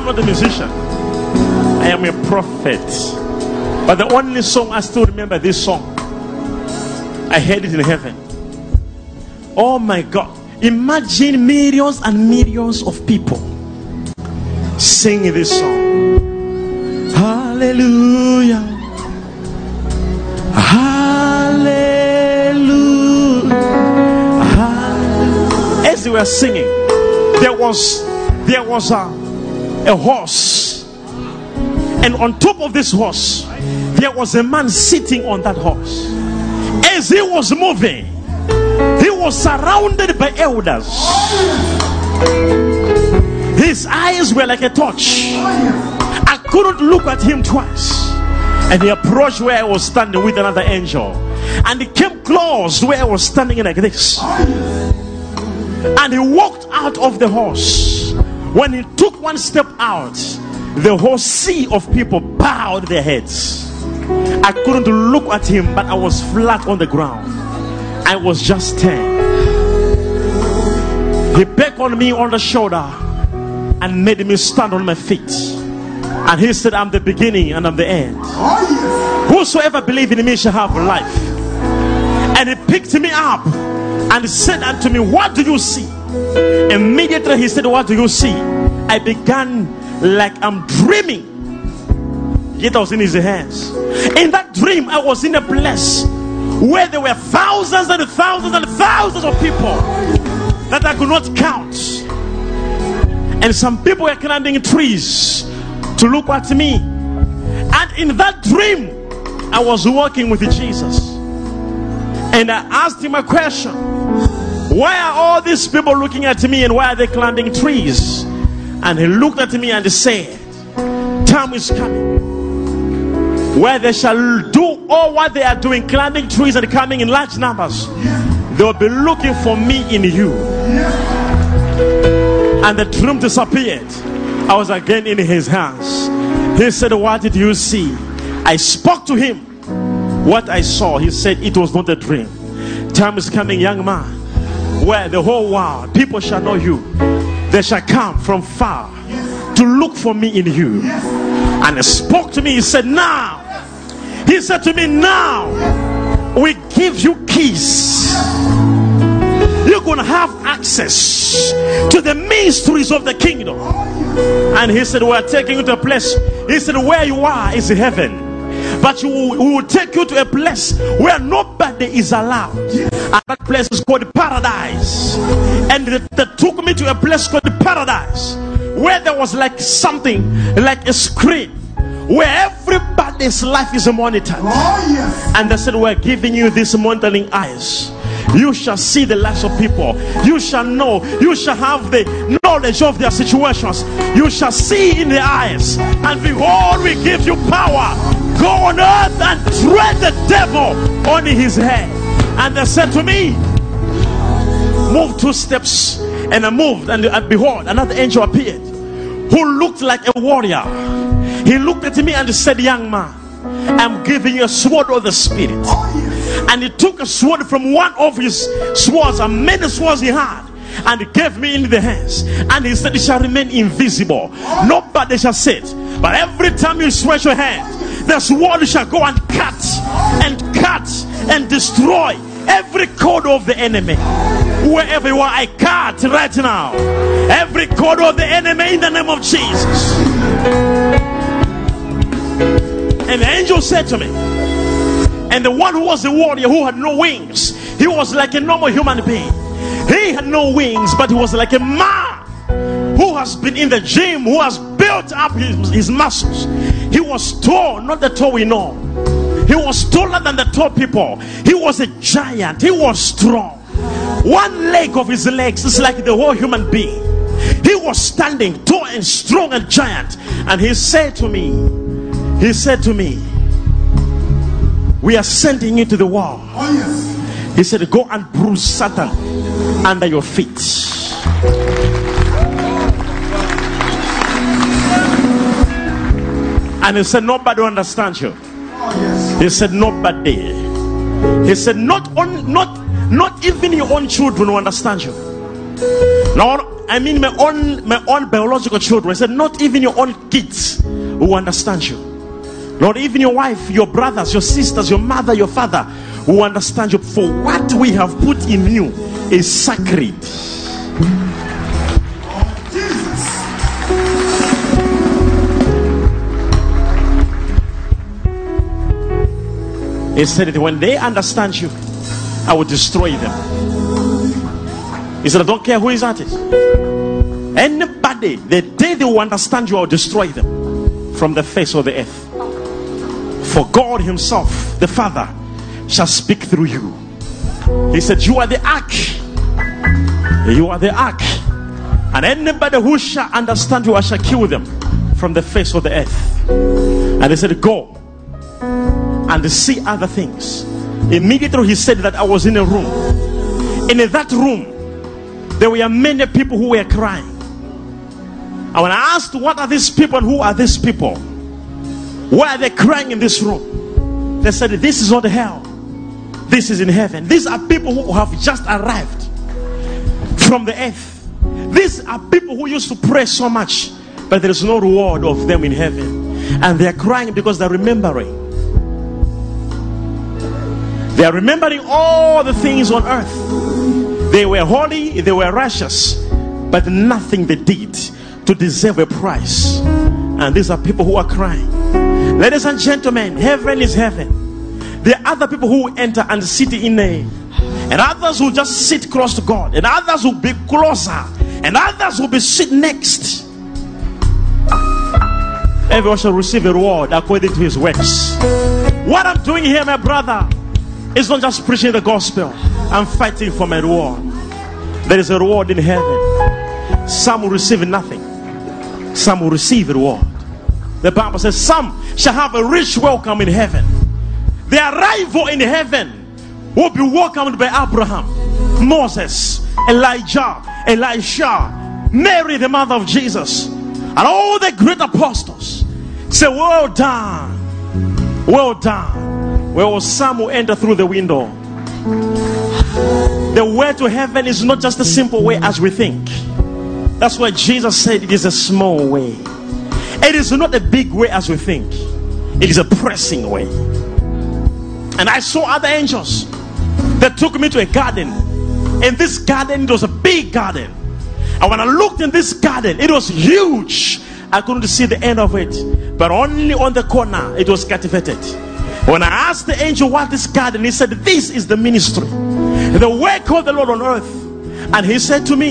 I'm not a musician. I am a prophet. But the only song I still remember this song. I heard it in heaven. Oh my God. Imagine millions and millions of people singing this song. Hallelujah. Hallelujah. Hallelujah. As they were singing, there was there was a, a horse. And on top of this horse, there was a man sitting on that horse. As he was moving, he was surrounded by elders. His eyes were like a torch. I couldn't look at him twice. And he approached where I was standing with another angel. And he came close where I was standing like this. And he walked out of the horse. When he took one step out, the whole sea of people bowed their heads. I couldn't look at him, but I was flat on the ground. I was just 10. He beckoned me on the shoulder and made me stand on my feet. And he said, I'm the beginning and I'm the end. Whosoever believe in me shall have life. And he picked me up and said unto me, What do you see? Immediately he said, What do you see? I began like I'm dreaming. Yet I was in his hands. In that dream, I was in a place where there were thousands and thousands and thousands of people that I could not count. And some people were climbing trees to look at me. And in that dream, I was walking with Jesus. And I asked him a question Why are all these people looking at me and why are they climbing trees? And he looked at me and he said, Time is coming where they shall do all what they are doing, climbing trees and coming in large numbers. They'll be looking for me in you. And the dream disappeared. I was again in his hands. He said, What did you see? I spoke to him what I saw. He said, It was not a dream. Time is coming, young man, where the whole world, people shall know you. They shall come from far to look for me in you. And he spoke to me. He said, Now, he said to me, Now we give you keys. You're going to have access to the mysteries of the kingdom. And he said, We're taking you to a place. He said, Where you are is heaven. But you, we will take you to a place where nobody is allowed. And that place is called paradise. And they, they took me to a place called paradise where there was like something like a screen where everybody's life is monitored. Oh, yes. And they said, We're giving you these monitoring eyes. You shall see the lives of people. You shall know. You shall have the knowledge of their situations. You shall see in the eyes. And behold, we give you power. Go on earth and tread the devil on his head. And they said to me, Move two steps. And I moved, and, behold, another angel appeared who looked like a warrior. He looked at me and he said, Young man, I'm giving you a sword of the spirit. And he took a sword from one of his swords, and many swords he had, and he gave me in the hands. And he said, It shall remain invisible. Nobody shall see it. But every time you stretch your hand, the sword shall go and cut and cut and destroy every code of the enemy. Wherever you are, I cut right now. Every code of the enemy in the name of Jesus. And the angel said to me, and the one who was the warrior who had no wings, he was like a normal human being. He had no wings, but he was like a man who has been in the gym, who has built up his, his muscles. He was tall, not the tall we know. He was taller than the tall people. He was a giant. He was strong. One leg of his legs is like the whole human being. He was standing tall and strong and giant. And he said to me, He said to me, We are sending you to the wall. Oh, yes. He said, Go and bruise Satan under your feet. And he said, Nobody understands you. He said, Nobody. He said, Not on, not not even your own children will understand you. Now I mean my own my own biological children. I said, not even your own kids who understand you. Not even your wife, your brothers, your sisters, your mother, your father who understand you. For what we have put in you is sacred. He said that when they understand you, I will destroy them. He said, I don't care who is at it. Anybody, the day they will understand you, I will destroy them from the face of the earth. For God Himself, the Father, shall speak through you. He said, You are the ark. You are the ark. And anybody who shall understand you, I shall kill them from the face of the earth. And he said, Go and see other things. Immediately he said that I was in a room. And In that room, there were many people who were crying. And when I asked, What are these people who are these people? Why are they crying in this room? They said, This is not hell, this is in heaven. These are people who have just arrived from the earth. These are people who used to pray so much, but there is no reward of them in heaven. And they are crying because they're remembering they are remembering all the things on earth. They were holy, they were righteous, but nothing they did to deserve a price. And these are people who are crying. Ladies and gentlemen, heaven is heaven. There are other people who enter and sit in a, and others who just sit close to God, and others will be closer, and others will be sit next. Everyone shall receive a reward according to his works. What I'm doing here, my brother, it's not just preaching the gospel. I'm fighting for my reward. There is a reward in heaven. Some will receive nothing. Some will receive a reward. The Bible says some shall have a rich welcome in heaven. Their arrival in heaven will be welcomed by Abraham, Moses, Elijah, Elisha, Mary, the mother of Jesus, and all the great apostles. Say, Well done, well done well, some will enter through the window. The way to heaven is not just a simple way as we think. That's why Jesus said it is a small way. It is not a big way as we think, it is a pressing way. And I saw other angels that took me to a garden. And this garden, it was a big garden. And when I looked in this garden, it was huge. I couldn't see the end of it, but only on the corner it was cultivated. When I asked the angel what this garden, he said, This is the ministry, the work of the Lord on earth. And he said to me,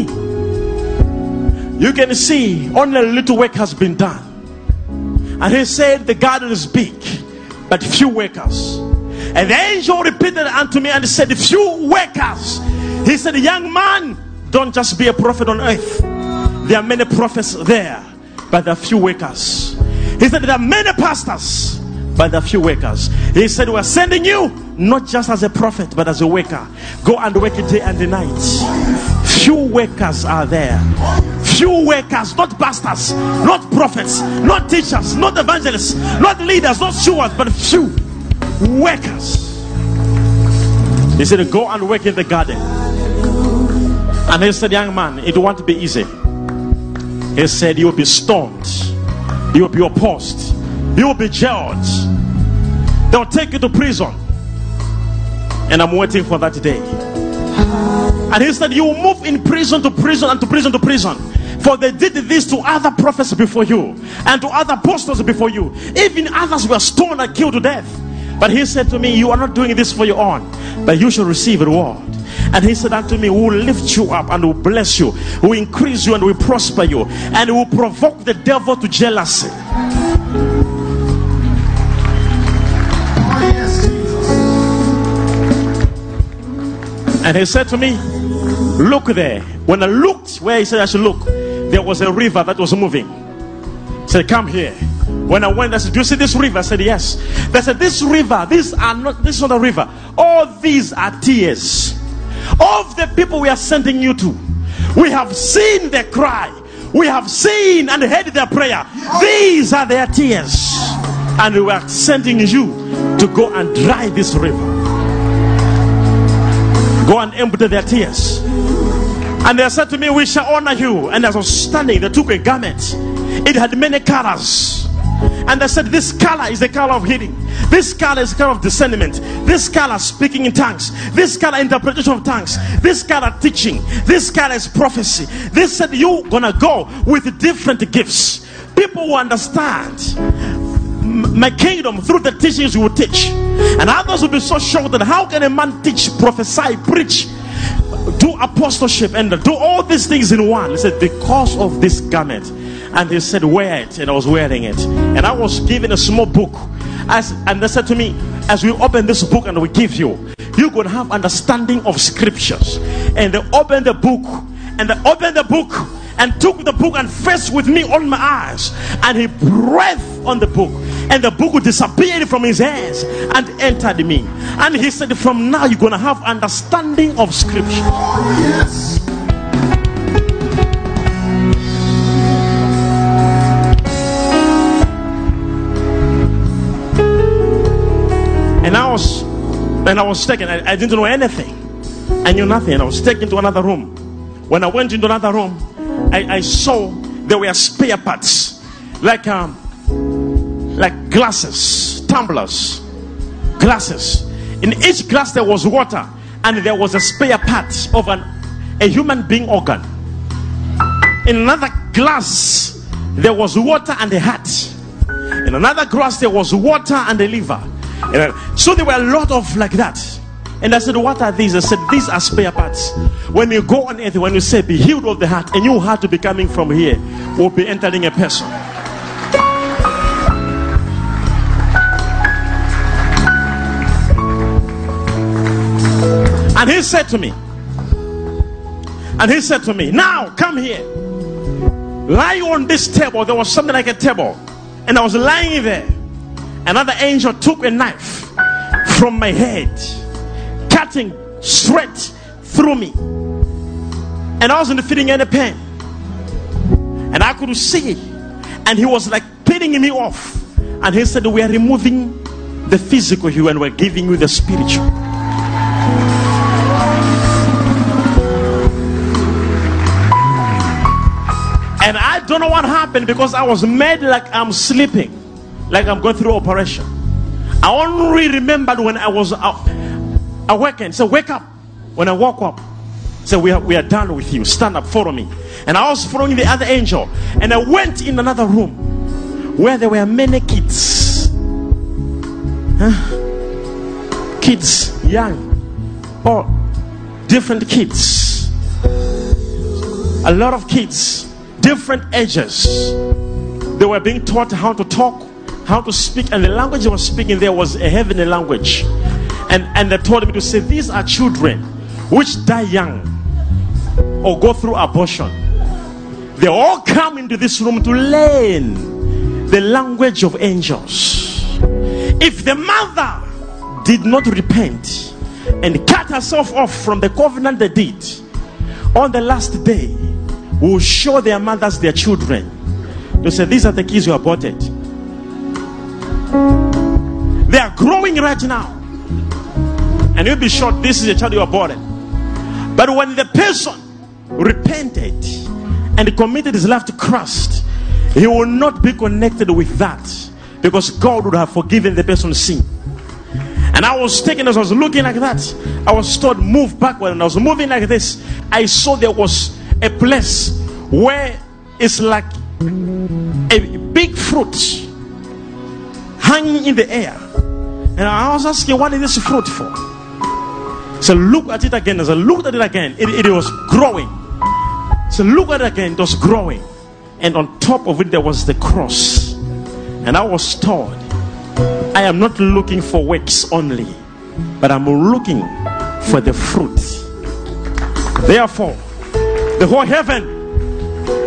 You can see only a little work has been done. And he said, The garden is big, but few workers. And the angel repeated unto me and said, Few workers. He said, Young man, don't just be a prophet on earth. There are many prophets there, but there are few workers. He said, There are many pastors by the few workers. He said, We're sending you not just as a prophet, but as a worker. Go and work it day and the night. Few workers are there. Few workers, not pastors, not prophets, not teachers, not evangelists, not leaders, not stewards, but few workers. He said, Go and work in the garden. And he said, Young man, it won't be easy. He said, You will be stoned, you will be opposed, you will be jailed. They'll take you to prison. And I'm waiting for that day. And he said, You will move in prison to prison and to prison to prison. For they did this to other prophets before you and to other apostles before you. Even others were stoned and killed to death. But he said to me, You are not doing this for your own, but you shall receive reward. And he said unto me, We will lift you up and will bless you, will increase you and will prosper you, and will provoke the devil to jealousy. And he said to me, Look there. When I looked where he said I should look, there was a river that was moving. He said, Come here. When I went, I said, Do you see this river? I said, Yes. They said, This river, these are not this is not a river. All these are tears of the people we are sending you to. We have seen their cry, we have seen and heard their prayer. These are their tears. And we are sending you to go and dry this river. Go and empty their tears. And they said to me, We shall honor you. And as I was standing, they took a garment, it had many colors. And they said, This color is the color of healing. This color is the color of discernment. This color speaking in tongues. This color interpretation of tongues. This color teaching. This color is prophecy. They said, You're gonna go with different gifts. People who understand my kingdom through the teachings you will teach. And others will be so shocked that how can a man teach, prophesy, preach, do apostleship, and do all these things in one? He said, Because of this garment. And he said, Wear it. And I was wearing it. And I was given a small book. As, and they said to me, As we open this book and we give you, you're going to have understanding of scriptures. And they opened the book. And they opened the book and took the book and faced with me on my eyes. And he breathed on the book. And the book disappeared from his hands and entered me. And he said, From now you're going to have understanding of scripture. Yes. And I was, and I was taken. I, I didn't know anything. I knew nothing. I was taken to another room. When I went into another room, I, I saw there were spare parts, like um, like glasses, tumblers, glasses. In each glass there was water, and there was a spare part of an a human being organ. In another glass there was water and a heart. In another glass there was water and a liver. So there were a lot of like that. And I said, What are these? I said, These are spare parts. When you go on earth, when you say, Be healed of the heart, a new heart will be coming from here, will be entering a person. And he said to me, and he said to me, Now come here. Lie on this table. There was something like a table. And I was lying there. Another angel took a knife from my head, cutting straight through me. And I wasn't feeling any pain. And I could see. And he was like pinning me off. And he said, We are removing the physical you and we're giving you the spiritual. Don't know what happened because I was made like I'm sleeping, like I'm going through operation. I only remembered when I was uh, awakened. So wake up. When I woke up, so we are, we are done with you. Stand up, follow me. And I was following the other angel. And I went in another room where there were many kids. Huh? Kids, young, or different kids. A lot of kids, different ages. They were being taught how to talk, how to speak, and the language they were speaking there was a heavenly language. And, and they told me to say, These are children which die young or go through abortion. They all come into this room to learn the language of angels. If the mother did not repent and cut herself off from the covenant they did, on the last day, will show their mothers their children. They say, These are the kids you aborted. They are growing right now. And you'll be sure this is a child you aborted. But when the person repented and committed his life to Christ, he will not be connected with that because God would have forgiven the person's sin. And I was taken as I was looking like that. I was told, move backward. And I was moving like this. I saw there was a place where it's like a big fruit hanging in the air. And I was asking, what is this fruit for? So look at it again. As I looked at it again, it, it was growing. So look at it again, it was growing. And on top of it, there was the cross. And I was told, I am not looking for works only, but I'm looking for the fruit. Therefore, the whole heaven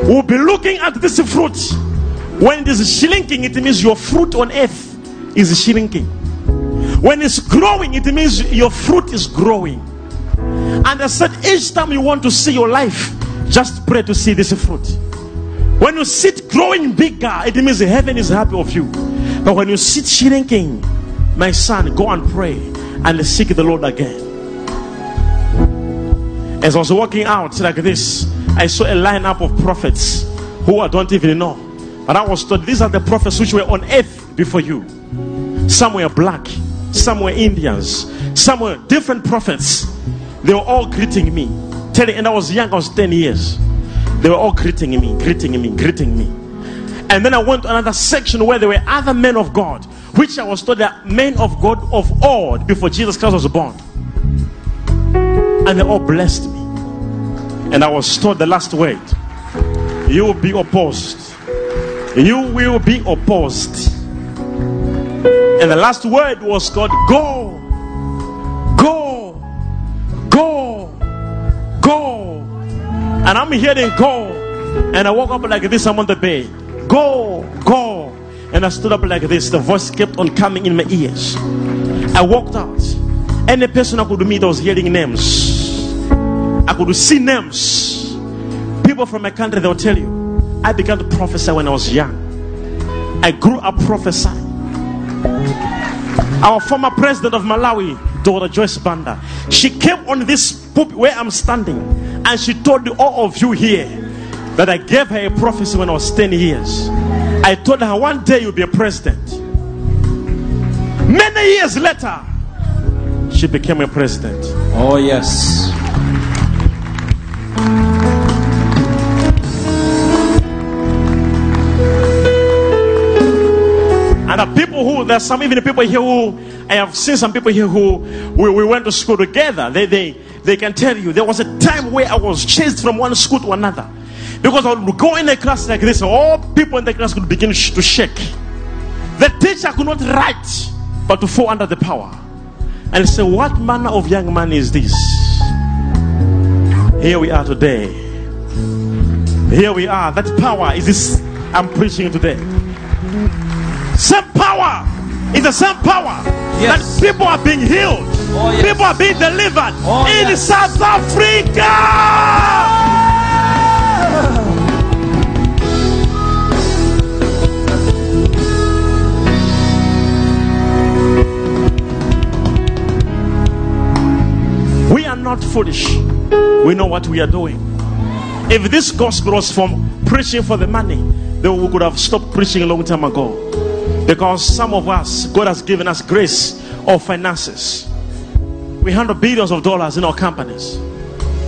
will be looking at this fruit. When it is shrinking, it means your fruit on earth is shrinking. When it's growing, it means your fruit is growing. And I said, each time you want to see your life, just pray to see this fruit. When you see it growing bigger, it means heaven is happy of you. But when you sit shrinking, my son, go and pray and seek the Lord again. As I was walking out like this, I saw a lineup of prophets who I don't even know. But I was told these are the prophets which were on earth before you. Some were black, some were Indians, some were different prophets. They were all greeting me. Telling, and I was young, I was 10 years. They were all greeting me, greeting me, greeting me. And then I went to another section where there were other men of God, which I was told that men of God of old before Jesus Christ was born. And they all blessed me. And I was told the last word you will be opposed. You will be opposed. And the last word was called go, go, go, go. And I'm hearing go. And I woke up like this, I'm on the bed. Go, go. And I stood up like this. The voice kept on coming in my ears. I walked out. Any person I could meet, I was hearing names. I could see names. People from my country, they'll tell you. I began to prophesy when I was young. I grew up prophesying. Our former president of Malawi, Dr. Joyce Banda, she came on this pulpit where I'm standing and she told all of you here that I gave her a prophecy when I was 10 years. I told her one day you'll be a president. Many years later, she became a president. Oh, yes. People who, there's some even people here who, I have seen some people here who we, we went to school together. They, they, they can tell you there was a time where I was chased from one school to another. Because I would go in a class like this, all people in the class could begin to shake. The teacher could not write, but to fall under the power. And say, What manner of young man is this? Here we are today. Here we are. That power is this I'm preaching today. Same power. It's the same power Yes. that people are being healed. Oh, yes. People are being delivered Oh, in yes. South Africa. We are not foolish. We know what we are doing. If this gospel was from preaching for the money, then we could have stopped preaching a long time ago. Because some of us, God has given us grace of finances. We handle billions of dollars in our companies.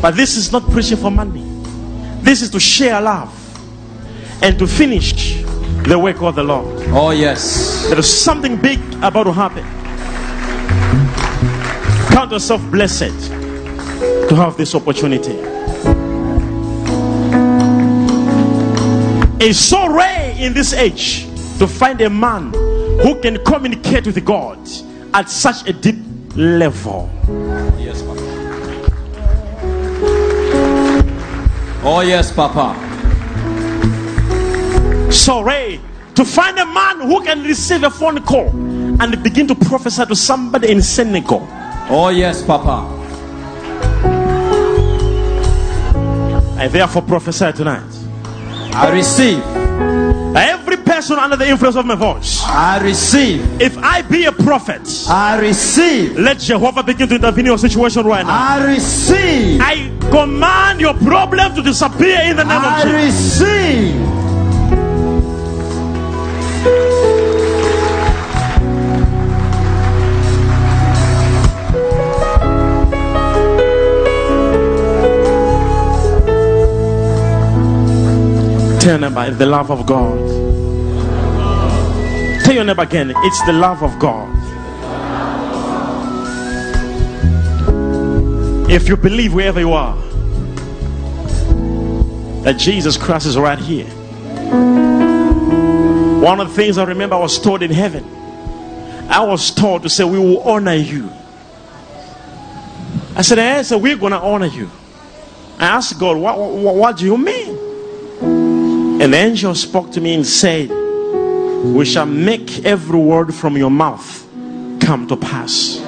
But this is not preaching for money. This is to share love and to finish the work of the Lord. Oh, yes. There is something big about to happen. Count yourself blessed to have this opportunity. It's so rare in this age to find a man who can communicate with God at such a deep level. Yes, Papa. Oh, yes, Papa. So rare to find a man who can receive a phone call and begin to prophesy to somebody in Senegal. Oh, yes, Papa. I therefore prophesy tonight. I receive. Under the influence of my voice, I receive. if I be a prophet, I receive. let Jehovah begin to intervene in your situation right now. I receive. I command your problem to disappear in the name of I Jesus. receive. Tell neighbor, it's the love of God. Tell your neighbor again, it's the love of God. If you believe wherever you are that Jesus Christ is right here, one of the things I remember I was told in heaven, I was told to say, We will honor you. I said, eh, so we're going to honor you. I asked God, what, what, what do you mean? The angel spoke to me and said, We shall make every word from your mouth come to pass.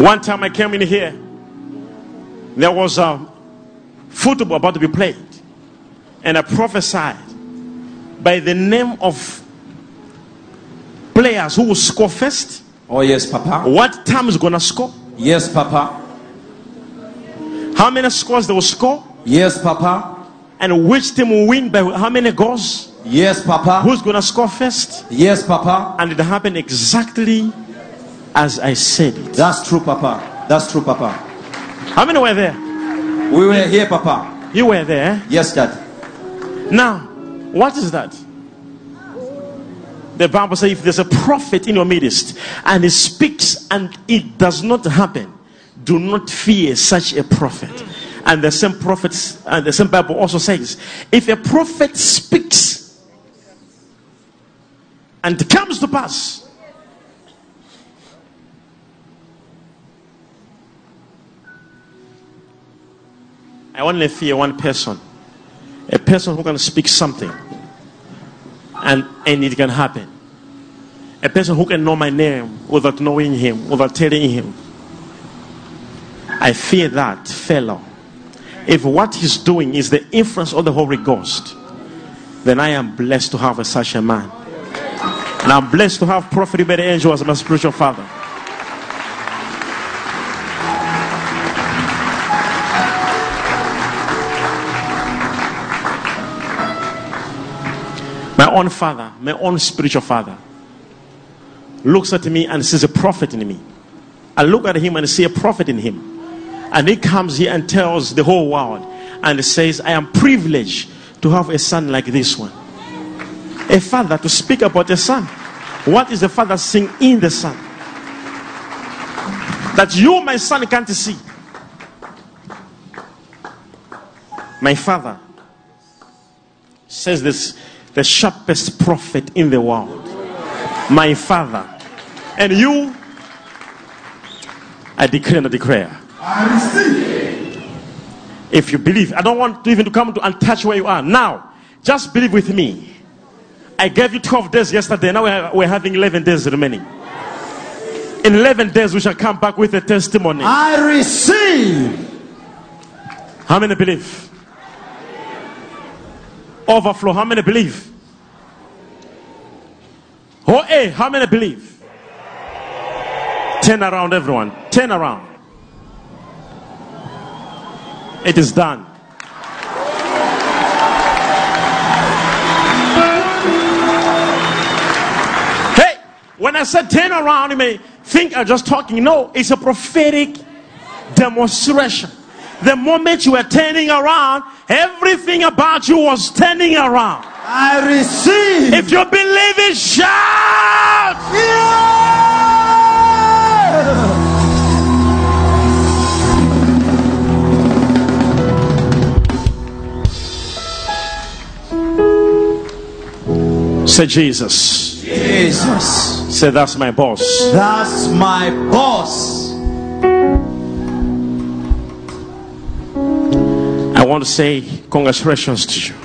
One time I came in here, there was a football about to be played, and I prophesied by the name of players who will score first, Oh, yes, Papa. what time is gonna score, Yes, Papa. how many scores they will score, Yes, Papa. and which team will win by how many goals, Yes, Papa. who's gonna score first. Yes, Papa. And it happened exactly as I said it. That's true, Papa. That's true, Papa. How many were there? We were here, Papa. You were there. Eh? Yes, Dad. Now, what is that? The Bible says if there's a prophet in your midst and he speaks and it does not happen, do not fear such a prophet. And the same prophets and the same Bible also says if a prophet speaks and comes to pass, I only fear one person a person who can speak something and, and it can happen. A person who can know my name without knowing him, without telling him. I fear that fellow. If what he's doing is the influence of the Holy Ghost, then I am blessed to have a, such a man. And I'm blessed to have Prophet Uebert Angel as my spiritual father. Own father, my own spiritual father, looks at me and sees a prophet in me. I look at him and see a prophet in him. And he comes here and tells the whole world and says, I am privileged to have a son like this one. A father to speak about a son. What is the father seeing in the son? That you, my son, can't see. My father says this the sharpest prophet in the world. My father. And you, I declare and I declare. I receive. If you believe, I don't want to even to come to and touch where you are. Now, just believe with me. I gave you 12 days yesterday. Now we're, we're having 11 days remaining. In 11 days, we shall come back with a testimony. I receive. How many believe? Overflow. How many believe? Oh, hey, how many believe? Turn around, everyone. Turn around. It is done. Hey, when I said turn around, you may think I'm just talking. No, it's a prophetic demonstration. The moment you were turning around, everything about you was turning around. I receive. If you believe it, shout! Yeah! Say Jesus. Jesus. Say that's my boss. That's my boss. Want to say congratulations to you.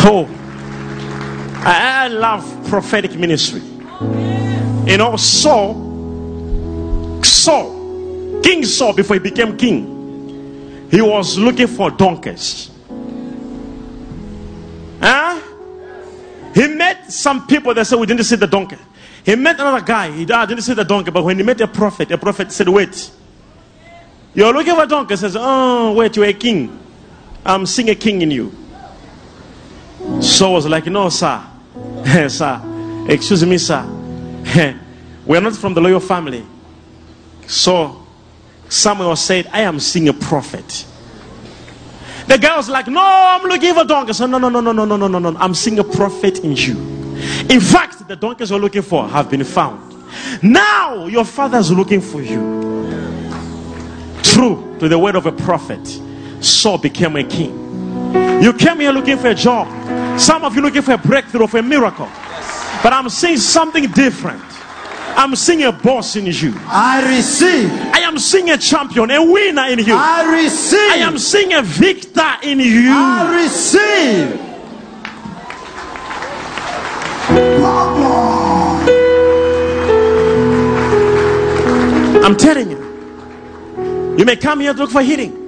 Oh, I, love prophetic ministry. You know, Saul, Saul, King Saul, before he became king, he was looking for donkeys. Huh? He met some people that said, We didn't see the donkey. He met another guy. He "Ah, didn't see the donkey. But when he met a prophet, a prophet said, Wait. You're looking for a donkey. He says, Oh, wait, you're a king. I'm seeing a king in you. So I was like, No, sir. sir. Excuse me, sir. We're not from the loyal family. So Samuel said, I am seeing a prophet. The guy was like, No, I'm looking for donkeys. So, no, no, no, no, no, no, no, no, no. I'm seeing a prophet in you. In fact, the donkeys you're looking for have been found. Now your father's looking for you. True to the word of a prophet, Saul became a king. You came here looking for a job. Some of you looking for a breakthrough, for a miracle. But I'm seeing something different. I'm seeing a boss in you. I receive. I am seeing a champion, a winner in you. I receive. I am seeing a victor in you. I receive. I'm telling you. You may come here to look for healing.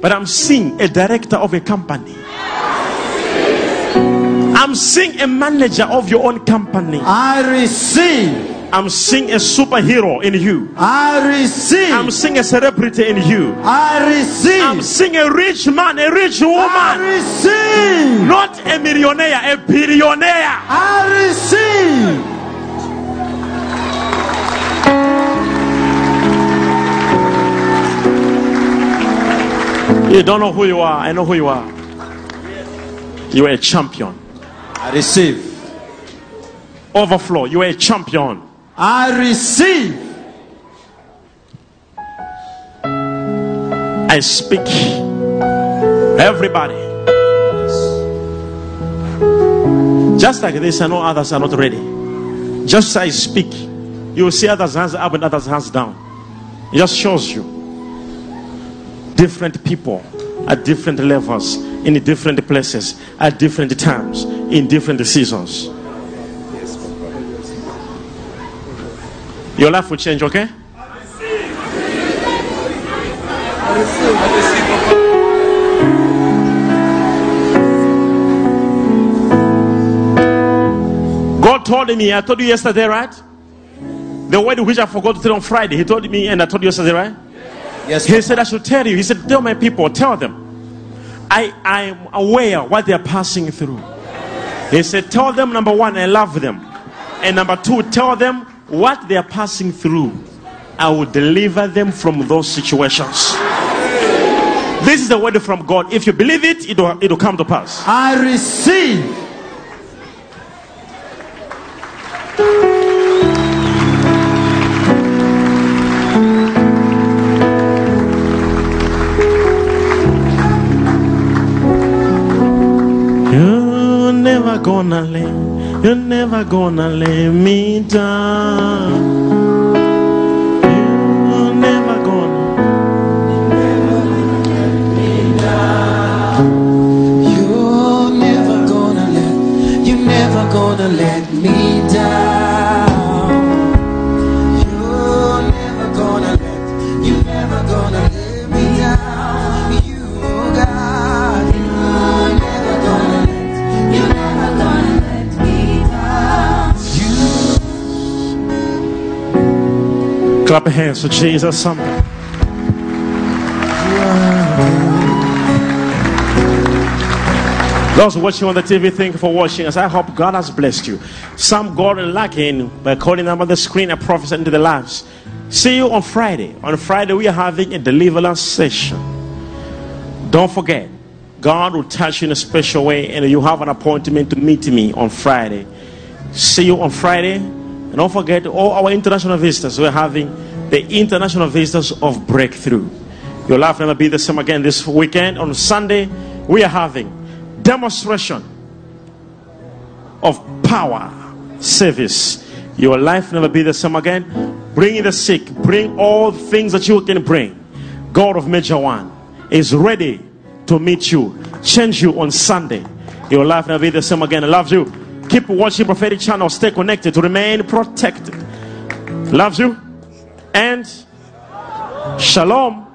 but I'm seeing a director of a company. I'm seeing a manager of your own company. I receive. I'm seeing a superhero in you. I receive. I'm seeing a celebrity in you. I receive. I'm seeing a rich man, a rich woman. I receive. Not a millionaire, a billionaire. I receive. You don't know who you are. I know who you are. You are a champion. I receive. Overflow. You are a champion. I receive. I speak. Everybody. Just like this, I know others are not ready. Just I speak, you will see others' hands up and others' hands down. It just shows you different people at different levels, in different places, at different times, in different seasons. Your life will change, okay? God told me, I told you yesterday, right? The word which I forgot to tell on Friday, He told me, and I told you yesterday, right? Yes. He said, I should tell you. He said, Tell my people, tell them. I I am aware what they are passing through. He said, Tell them, number one, I love them. And number two, tell them what they are passing through. I will deliver them from those situations. This is the word from God. If you believe it, it will, it will come to pass. I receive. You're never gonna let, you're never gonna let me down. You're never gonna. Never let me down. You're never gonna let, you're never gonna let me down. Clap your hands for Jesus. Somebody. Those watching on the TV, thank you for watching us. I hope God has blessed you. Some God lacking by calling them on the screen and prophesy into the lives. See you on Friday. On Friday, we are having a deliverance session. Don't forget, God will touch you in a special way, and you have an appointment to meet me on Friday. See you on Friday. And don't forget, all our international visitors, we're having the international visitors of breakthrough. Your life will never be the same again this weekend. On Sunday, we are having demonstration of power service. Your life never be the same again. Bring the sick, bring all things that you can bring. God of Major One is ready to meet you, change you on Sunday. Your life never be the same again. I love you. Keep watching prophetic channel. Stay connected to remain protected. Loves you and shalom.